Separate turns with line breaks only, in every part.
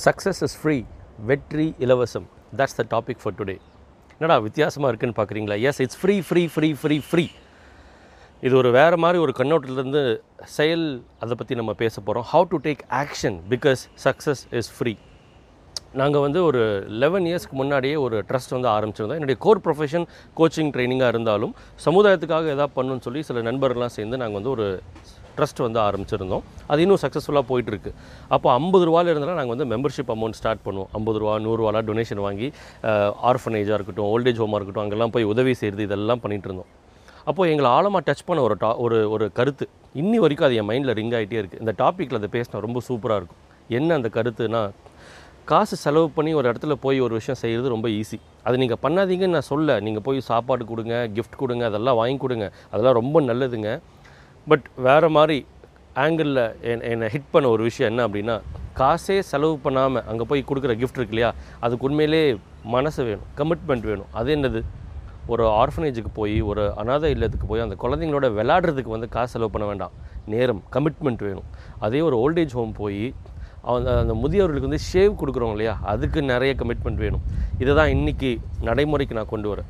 Success is free வெற்றி இலவசம். That's the topic for today என்னடா வித்தியாசமாக இருக்குன்னு பார்க்குறீங்களா yes it's free free free free free இது ஒரு வேறு மாதிரி ஒரு கண்ணோட்டத்துலேருந்து செயல் அதை பற்றி நம்ம பேச போகிறோம் how to take action because success is free நாங்கள் வந்து ஒரு லெவன் இயர்ஸ்க்கு முன்னாடியே ஒரு ட்ரஸ்ட் வந்து ஆரம்பிச்சிருந்தோம். என்னுடைய கோர் ப்ரொஃபஷன் கோச்சிங் ட்ரைனிங்காக இருந்தாலும் சமுதாயத்துக்காக எதாவது பண்ணணும்னு சொல்லி சில நண்பர்கள்லாம் சேர்ந்து நாங்கள் வந்து ஒரு ட்ரஸ்ட் வந்து ஆரம்பிச்சிருந்தோம். அது இன்னும் சக்ஸஸ்ஃபுல்லாக போயிட்டுருக்கு. அப்போ ஐம்பது ரூபாயில் இருந்தாலும் நாங்கள் வந்து மெம்பர்ஷிப் அமௌண்ட் ஸ்டார்ட் பண்ணுவோம். ஐம்பது ரூபா நூறுரூவாலாம் டொனேஷன் வாங்கி ஆர்ஃபனேஜாக இருக்கட்டும் ஓல்டேஜ் ஹோமாக இருக்கட்டும் அங்கெல்லாம் போய் உதவி செய்கிறது இதெல்லாம் பண்ணிகிட்டு இருந்தோம். அப்போது எங்களை ஆழமாக டச் பண்ண ஒரு டா ஒரு ஒரு கருத்து. இன்னி வரைக்கும் அது என் மைண்டில் ரிங் ஆகிட்டே இருக்குது இந்த டாப்பிக்கில் அதை பேசினா ரொம்ப சூப்பராக இருக்கும். என்ன அந்த கருத்துனா காசு செலவு பண்ணி ஒரு இடத்துல போய் ஒரு விஷயம் செய்கிறது ரொம்ப ஈஸி அது நீங்கள் பண்ணாதீங்கன்னு நான் சொல்ல. நீங்கள் போய் சாப்பாடு கொடுங்க கிஃப்ட் கொடுங்க அதெல்லாம் வாங்கி கொடுங்க. அதெல்லாம் ரொம்ப நல்லதுங்க. பட் வேறு மாதிரி ஆங்கிளில் என் என்னை ஹிட் பண்ண ஒரு விஷயம் என்ன அப்படின்னா காசே செலவு பண்ணாமல் அங்கே போய் கொடுக்குற கிஃப்ட் இருக்கு இல்லையா? அதுக்கு உண்மையிலே மனசு வேணும் கமிட்மெண்ட் வேணும். அது என்னது? ஒரு ஆர்ஃபனேஜுக்கு போய் ஒரு அனாதை இல்லத்துக்கு போய் அந்த குழந்தைங்களோட விளாட்றதுக்கு வந்து காசு செலவு பண்ண வேண்டாம். நேரம் கமிட்மெண்ட் வேணும். அதே ஒரு ஓல்டேஜ் ஹோம் போய் அந்த அந்த முதியவர்களுக்கு வந்து ஷேவ் கொடுக்குறோம் இல்லையா? அதுக்கு நிறைய கமிட்மெண்ட் வேணும். இதை தான் இன்றைக்கி நடைமுறைக்கு நான் கொண்டு வரேன்.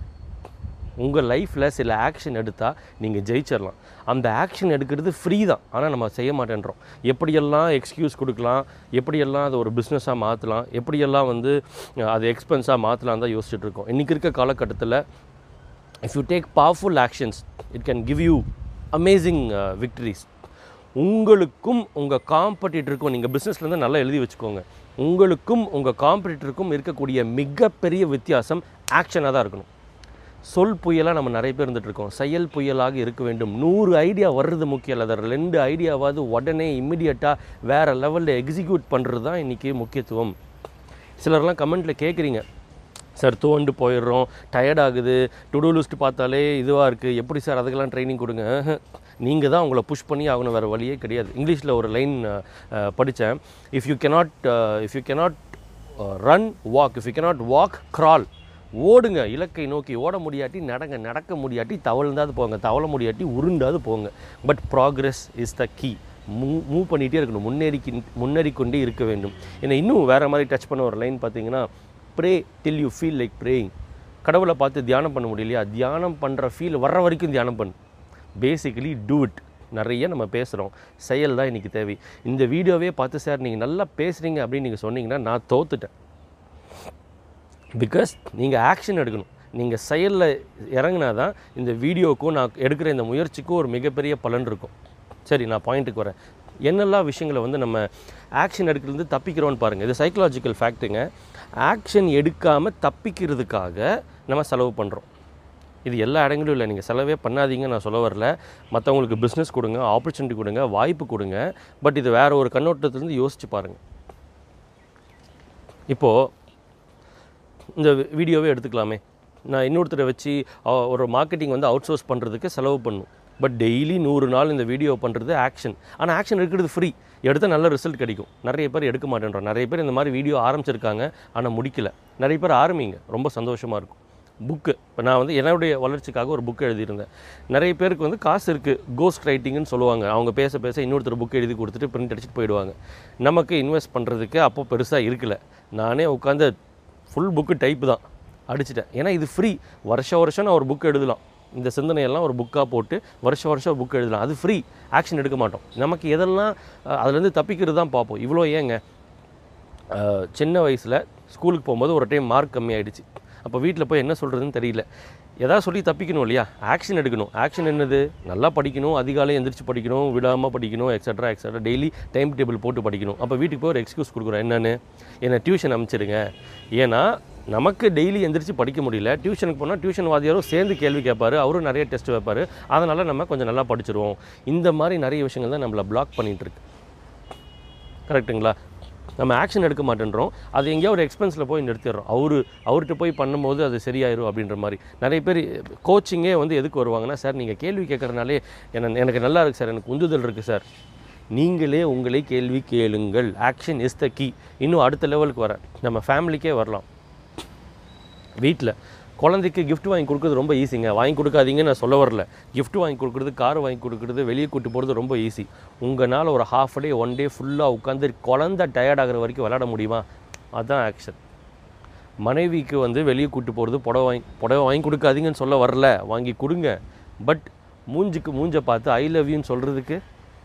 உங்கள் லைஃப்பில் சில ஆக்ஷன் எடுத்தால் நீங்கள் ஜெயிச்சிடலாம் அந்த ஆக்ஷன் எடுக்கிறது ஃப்ரீ தான். ஆனால் நம்ம செய்ய மாட்டேன்றோம். எப்படியெல்லாம் எக்ஸ்கியூஸ் கொடுக்கலாம் எப்படியெல்லாம் அதை ஒரு பிஸ்னஸாக மாற்றலாம் எப்படியெல்லாம் வந்து அது எக்ஸ்பென்ஸாக மாற்றலாம் தான் யோசிச்சுட்டு இருக்கோம். இன்றைக்கி இருக்க காலகட்டத்தில் if you take powerful actions it can give you amazing victories உங்களுக்கும் உங்கள் காம்படிட்டருக்கும் நீங்கள் பிஸ்னஸ்லேருந்து நல்லா எழுதி வச்சுக்கோங்க. உங்களுக்கும் உங்கள் காம்படிட்டருக்கும் இருக்கக்கூடிய மிகப்பெரிய வித்தியாசம் ஆக்ஷனாக தான் இருக்கணும். சொல் புயலாக நம்ம நிறைய பேர் இருந்துகிட்ருக்கோம் செயல் புயலாக இருக்க வேண்டும். நூறு ஐடியா வர்றது முக்கியம் இல்லை. அதில் ரெண்டு ஐடியாவாவது உடனே இம்மிடியட்டாக வேறு லெவலில் எக்ஸிக்யூட் பண்ணுறது தான் இன்றைக்கி முக்கியத்துவம். சிலர்லாம் கமெண்ட்டில் கேட்குறீங்க சார் தோண்டு போயிடுறோம். டயர்ட் ஆகுது. டுடூ லிஸ்ட் பார்த்தாலே இதுவாக இருக்குது எப்படி சார் அதுக்கெல்லாம் ட்ரைனிங் கொடுங்க? நீங்கள் தான் உங்களை புஷ் பண்ணி ஆகணும். வேறு வழியே கிடையாது. இங்கிலீஷில் ஒரு லைன் படித்தேன் if you cannot if you cannot run walk if you cannot walk crawl ஓடுங்க. இலக்கை நோக்கி ஓட முடியாட்டி நடங்க நடக்க முடியாட்டி தவழ்ந்தாது போங்க. தவள முடியாட்டி உருண்டாது போங்க. But progress is the key மூ மூவ் பண்ணிகிட்டே இருக்கணும். முன்னேறி முன்னேறி கொண்டே இருக்க வேண்டும். ஏன்னா இன்னும் வேறு மாதிரி டச் பண்ண ஒரு லைன் பார்த்தீங்கன்னா pray till you feel like praying கடவுளை பார்த்து தியானம் பண்ண முடியலையா? தியானம் பண்ணுற ஃபீல் வர்ற வரைக்கும் தியானம் பண்ணு. பேசிக்கலி டூ இட் நிறைய நம்ம பேசுகிறோம் செயல் தான் இன்றைக்கி தேவை. இந்த வீடியோவே பார்த்து சார் நீங்கள் நல்லா பேசுகிறீங்க அப்படின்னு நீங்கள் சொன்னீங்கன்னா நான் தோத்துட்டேன். பிகாஸ் நீங்கள் ஆக்ஷன் எடுக்கணும். நீங்கள் செயலில் இறங்கினா தான் இந்த வீடியோக்கும் நான் எடுக்கிற இந்த முயற்சிக்கும் ஒரு மிகப்பெரிய பலன் இருக்கும். சரி நான் பாயிண்ட்டுக்கு வரேன். என்னெல்லாம் விஷயங்களை வந்து நம்ம ஆக்ஷன் எடுக்கிறது தப்பிக்கிறோன்னு பாருங்கள் இது சைக்கலாஜிக்கல் ஃபேக்ட்டுங்க ஆக்ஷன் எடுக்காமல் தப்பிக்கிறதுக்காக நம்ம செலவு பண்ணுறோம் இது எல்லா இடங்களும் இல்லை. நீங்கள் செலவே பண்ணாதீங்க. நான் சொல்ல வரல. மற்றவங்களுக்கு பிஸ்னஸ் கொடுங்க ஆப்பர்ச்சுனிட்டி கொடுங்க வாய்ப்பு கொடுங்க. பட் இது வேறு ஒரு கண்ணோட்டத்துலேருந்து யோசிச்சு பாருங்கள் இப்போது இந்த வீடியோவே எடுத்துக்கலாமே. நான் இன்னொருத்தரை வச்சு ஒரு மார்க்கெட்டிங் வந்து அவுட் சோர்ஸ் பண்ணுறதுக்கு செலவு பண்ணும். பட் டெய்லி நூறு நாள் இந்த வீடியோ பண்ணுறது ஆக்ஷன் ஆனால் ஆக்ஷன் எடுக்கிறது ஃப்ரீ எடுத்தால் நல்ல ரிசல்ட் கிடைக்கும். நிறைய பேர் எடுக்க மாட்டேன்றோம் நிறைய பேர் இந்த மாதிரி வீடியோ ஆரம்பிச்சிருக்காங்க ஆனால் முடிக்கல. நிறைய பேர் ஆரம்பிங்க. ரொம்ப சந்தோஷமாக இருக்கும். புக்கு இப்போ நான் வந்து என்னுடைய வளர்ச்சிக்காக ஒரு புக் எழுதியிருந்தேன். நிறைய பேருக்கு வந்து காசு இருக்குது கோஸ்ட் ரைட்டிங்னு சொல்லுவாங்க. அவங்க பேச பேச இன்னொருத்தர் புக் எழுதி கொடுத்துட்டு பிரிண்ட் அடிச்சுட்டு போயிடுவாங்க. நமக்கு இன்வெஸ்ட் பண்ணுறதுக்கு அப்போ பெருசாக இருக்கல. நானே உட்காந்து ஃபுல் புக்கு டைப்பு தான். அடிச்சிட்டேன். ஏன்னா இது ஃப்ரீ வருஷம் வருஷம் நான் ஒரு புக் எழுதலாம். இந்த சிந்தனையெல்லாம் ஒரு புக்காக போட்டு வருஷம் வருஷம் புக் எழுதலாம். அது ஃப்ரீ ஆக்ஷன் எடுக்க மாட்டோம். நமக்கு எதெல்லாம் அதுலேருந்து தப்பிக்கிறது தான் பார்ப்போம். இவ்வளோ ஏங்க? சின்ன வயசில் ஸ்கூலுக்கு போகும்போது ஒரு டைம் மார்க் கம்மியாயிடுச்சு. அப்போ வீட்டில் போய் என்ன சொல்கிறதுன்னு தெரியல. எதாவது சொல்லி தப்பிக்கணும் இல்லையா? ஆக்ஷன் எடுக்கணும். ஆக்ஷன் என்னது? நல்லா படிக்கணும் அதிகாலை எந்திரிச்சு படிக்கணும் விடாமல் படிக்கணும் extra extra daily time table போட்டு படிக்கணும். அப்போ வீட்டுக்கு போய் ஒரு எக்ஸ்கியூஸ் கொடுக்குறோம். என்னென்னு? என்னை டியூஷன் அனுப்பிச்சிடுங்க. ஏன்னா நமக்கு டெய்லி எந்திரிச்சு படிக்க முடியல. டியூஷனுக்கு போனால் டியூஷன் வாதியாரும் சேர்ந்து கேள்வி கேட்பார். அவரும் நிறைய டெஸ்ட் வைப்பார். அதனால் நம்ம கொஞ்சம் நல்லா படிச்சிருவோம். இந்த மாதிரி நிறைய விஷயங்கள் தான் நம்மளை பிளாக் பண்ணிகிட்டு இருக்கு. கரெக்ட்டுங்களா நம்ம ஆக்ஷன் எடுக்க மாட்டேன்றோம். அது எங்கேயோ ஒரு எக்ஸ்பென்ஸில் போய் நிறுத்திடுறோம். அவர் அவர்கிட்ட போய் பண்ணும்போது அது சரியாயிரும் அப்படின்ற மாதிரி. நிறைய பேர் கோச்சிங்கே வந்து எதுக்கு வருவாங்கன்னா சார் நீங்கள் கேள்வி கேட்குறனாலே என்ன எனக்கு நல்லா இருக்குது சார். எனக்கு உந்துதல் இருக்குது சார். நீங்களே உங்களே கேள்வி கேளுங்கள். ஆக்ஷன் இஸ் த கீ இன்னும் அடுத்த லெவலுக்கு வர. நம்ம ஃபேமிலிக்கே வரலாம். வீட்டில் குழந்தைக்கு கிஃப்ட் வாங்கி கொடுக்குறது ரொம்ப ஈஸிங்க வாங்கி கொடுக்காதீங்கன்னு நான் சொல்ல வரல. கிஃப்ட் வாங்கி கொடுக்குறது கார் வாங்கி கொடுக்குறது வெளியே கூட்டு போகிறது ரொம்ப ஈஸி உங்களால் ஒரு ஹாஃப் டே ஒன் டே ஃபுல்லாக உட்காந்து குழந்தை டயர்ட் ஆகிற வரைக்கும் விளையாட முடியுமா? அதுதான் ஆக்ஷன் மனைவிக்கு வந்து வெளியே கூட்டு போகிறது புடவை வாங்கி புடவை வாங்கி கொடுக்காதீங்கன்னு சொல்ல வரல. வாங்கி கொடுங்க. பட் மூஞ்சிக்கு மூஞ்சை பார்த்து ஐ லவ் யூன்னு சொல்கிறதுக்கு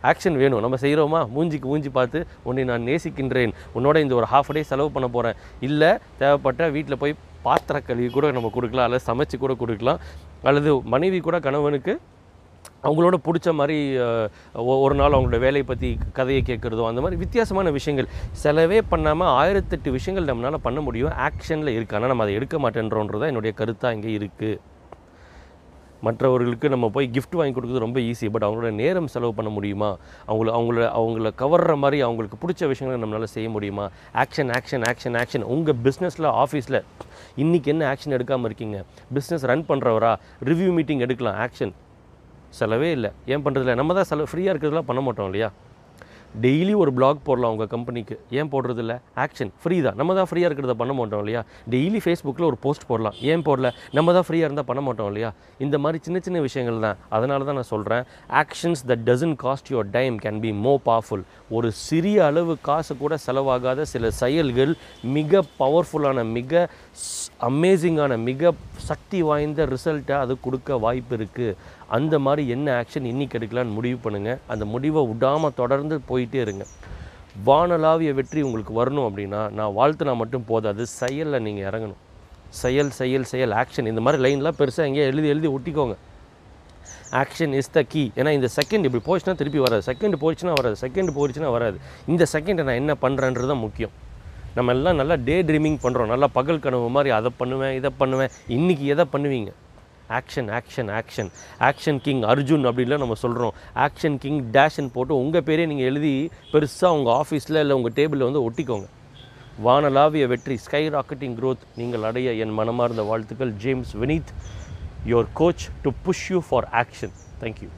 ஆக்ஷன் வேணும். நம்ம செய்கிறோமா மூஞ்சிக்கு மூஞ்சி பார்த்து உன்னை நான் நேசிக்கின்றேன். உன்னோட இந்த ஒரு ஹாஃப் டே செலவு பண்ண போகிறேன் இல்லை தேவைப்பட்ட வீட்டில் போய் பாத்திர கழுவி கூட நம்ம கொடுக்கலாம் அல்லது சமைச்சு கூட கொடுக்கலாம் அல்லது மனைவி கூட கணவனுக்கு அவங்களோட பிடிச்ச மாதிரி ஒரு நாள் அவங்களோட வேலையை பற்றி கதையை கேட்குறதோ அந்த மாதிரி வித்தியாசமான விஷயங்கள் செலவே பண்ணாமல் ஆயிரத்தெட்டு விஷயங்கள் நம்மளால் பண்ண முடியும். ஆக்ஷனில் இருக்குது ஆனால் நம்ம அதை எடுக்க மாட்டேன்றோன்றது என்னுடைய கருத்தாக இங்கே இருக்குது மற்றவர்களுக்கு நம்ம போய் கிஃப்ட் வாங்கி கொடுக்குறது ரொம்ப ஈஸி பட் அவங்களோட நேரம் செலவு பண்ண முடியுமா? அவங்கள அவங்கள அவங்கள கவர்ற மாதிரி அவங்களுக்கு பிடிச்ச விஷயங்களை நம்மளால் செய்ய முடியுமா? ஆக்ஷன் ஆக்ஷன் ஆக்ஷன் ஆக்ஷன் உங்கள் பிஸ்னஸில் ஆஃபீஸில் இன்றைக்கி என்ன ஆக்ஷன் எடுக்காமல் இருக்கீங்க? பிஸ்னஸ் ரன் பண்ணுறவரா ரிவ்யூ மீட்டிங் எடுக்கலாம். ஆக்ஷன் செலவே இல்லை. ஏன் பண்ணுறதில்ல நம்ம தான் செலவு ஃப்ரீயாக இருக்கிறதுலாம் பண்ண மாட்டோம் இல்லையா? டெய்லி ஒரு பிளாக் போடலாம் உங்கள் கம்பெனிக்கு ஏன் போடுறதில்ல? ஆக்ஷன் ஃப்ரீ தான். நம்ம தான் ஃப்ரீயாக இருக்கிறத பண்ண மாட்டோம் இல்லையா? டெய்லி ஃபேஸ்புக்கில் ஒரு போஸ்ட் போடலாம். ஏன் போடல? நம்ம தான் ஃப்ரீயாக இருந்தால் பண்ண மாட்டோம் இல்லையா? இந்த மாதிரி சின்ன சின்ன விஷயங்கள் தான். அதனால தான் நான் சொல்கிறேன் actions that doesn't cost your time can be more powerful ஒரு சிறிய அளவு காசு கூட செலவாகாத சில செயல்கள் மிக பவர்ஃபுல்லான மிக அமேசிங்கான மிக சக்தி வாய்ந்த ரிசல்ட்டை அது கொடுக்க வாய்ப்பு இருக்குது அந்த மாதிரி என்ன ஆக்ஷன் இன்றைக்கி எடுக்கலான்னு முடிவு பண்ணுங்கள் அந்த முடிவை விடாமல் தொடர்ந்து போயிட்டே இருங்க. வானலாவிய வெற்றி உங்களுக்கு வரணும் அப்படின்னா நான் வாழ்த்துனா மட்டும் போதாது செயலில் நீங்கள் இறங்கணும். செயல் செயல் செயல் ஆக்ஷன் இந்த மாதிரி லைன்லாம் பெருசாக எங்கேயோ எழுதி எழுதி ஒட்டிக்கோங்க. ஆக்ஷன் இஸ் த கீ ஏன்னா இந்த செகண்ட் இப்படி போச்சுன்னா திருப்பி வராது. செகண்ட் போச்சுன்னா வராது. செகண்ட் போச்சுன்னா வராது. இந்த செகண்டை நான் என்ன பண்ணுறேன்றது தான் முக்கியம். நம்ம எல்லாம் நல்லா டே ட்ரீமிங் பண்ணுறோம் நல்லா பகல் கனவு மாதிரி அதை பண்ணுவேன் இதை பண்ணுவேன். இன்றைக்கி எதை பண்ணுவீங்க? Action action action action king Arjun அப்படின்லாம் நம்ம சொல்கிறோம் ஆக்ஷன் கிங் டேஷன் போட்டு உங்கள் பேரே நீங்கள் எழுதி பெருசாக உங்கள் ஆஃபீஸில் இல்லை உங்கள் டேபிளில் வந்து ஒட்டிக்கோங்க. வானலாவிய வெற்றி ஸ்கை ராக்கெட்டிங் க்ரோத் நீங்கள் அடைய என் மனமார்ந்த வாழ்த்துக்கள். James Vineeth your coach to push you for action thank you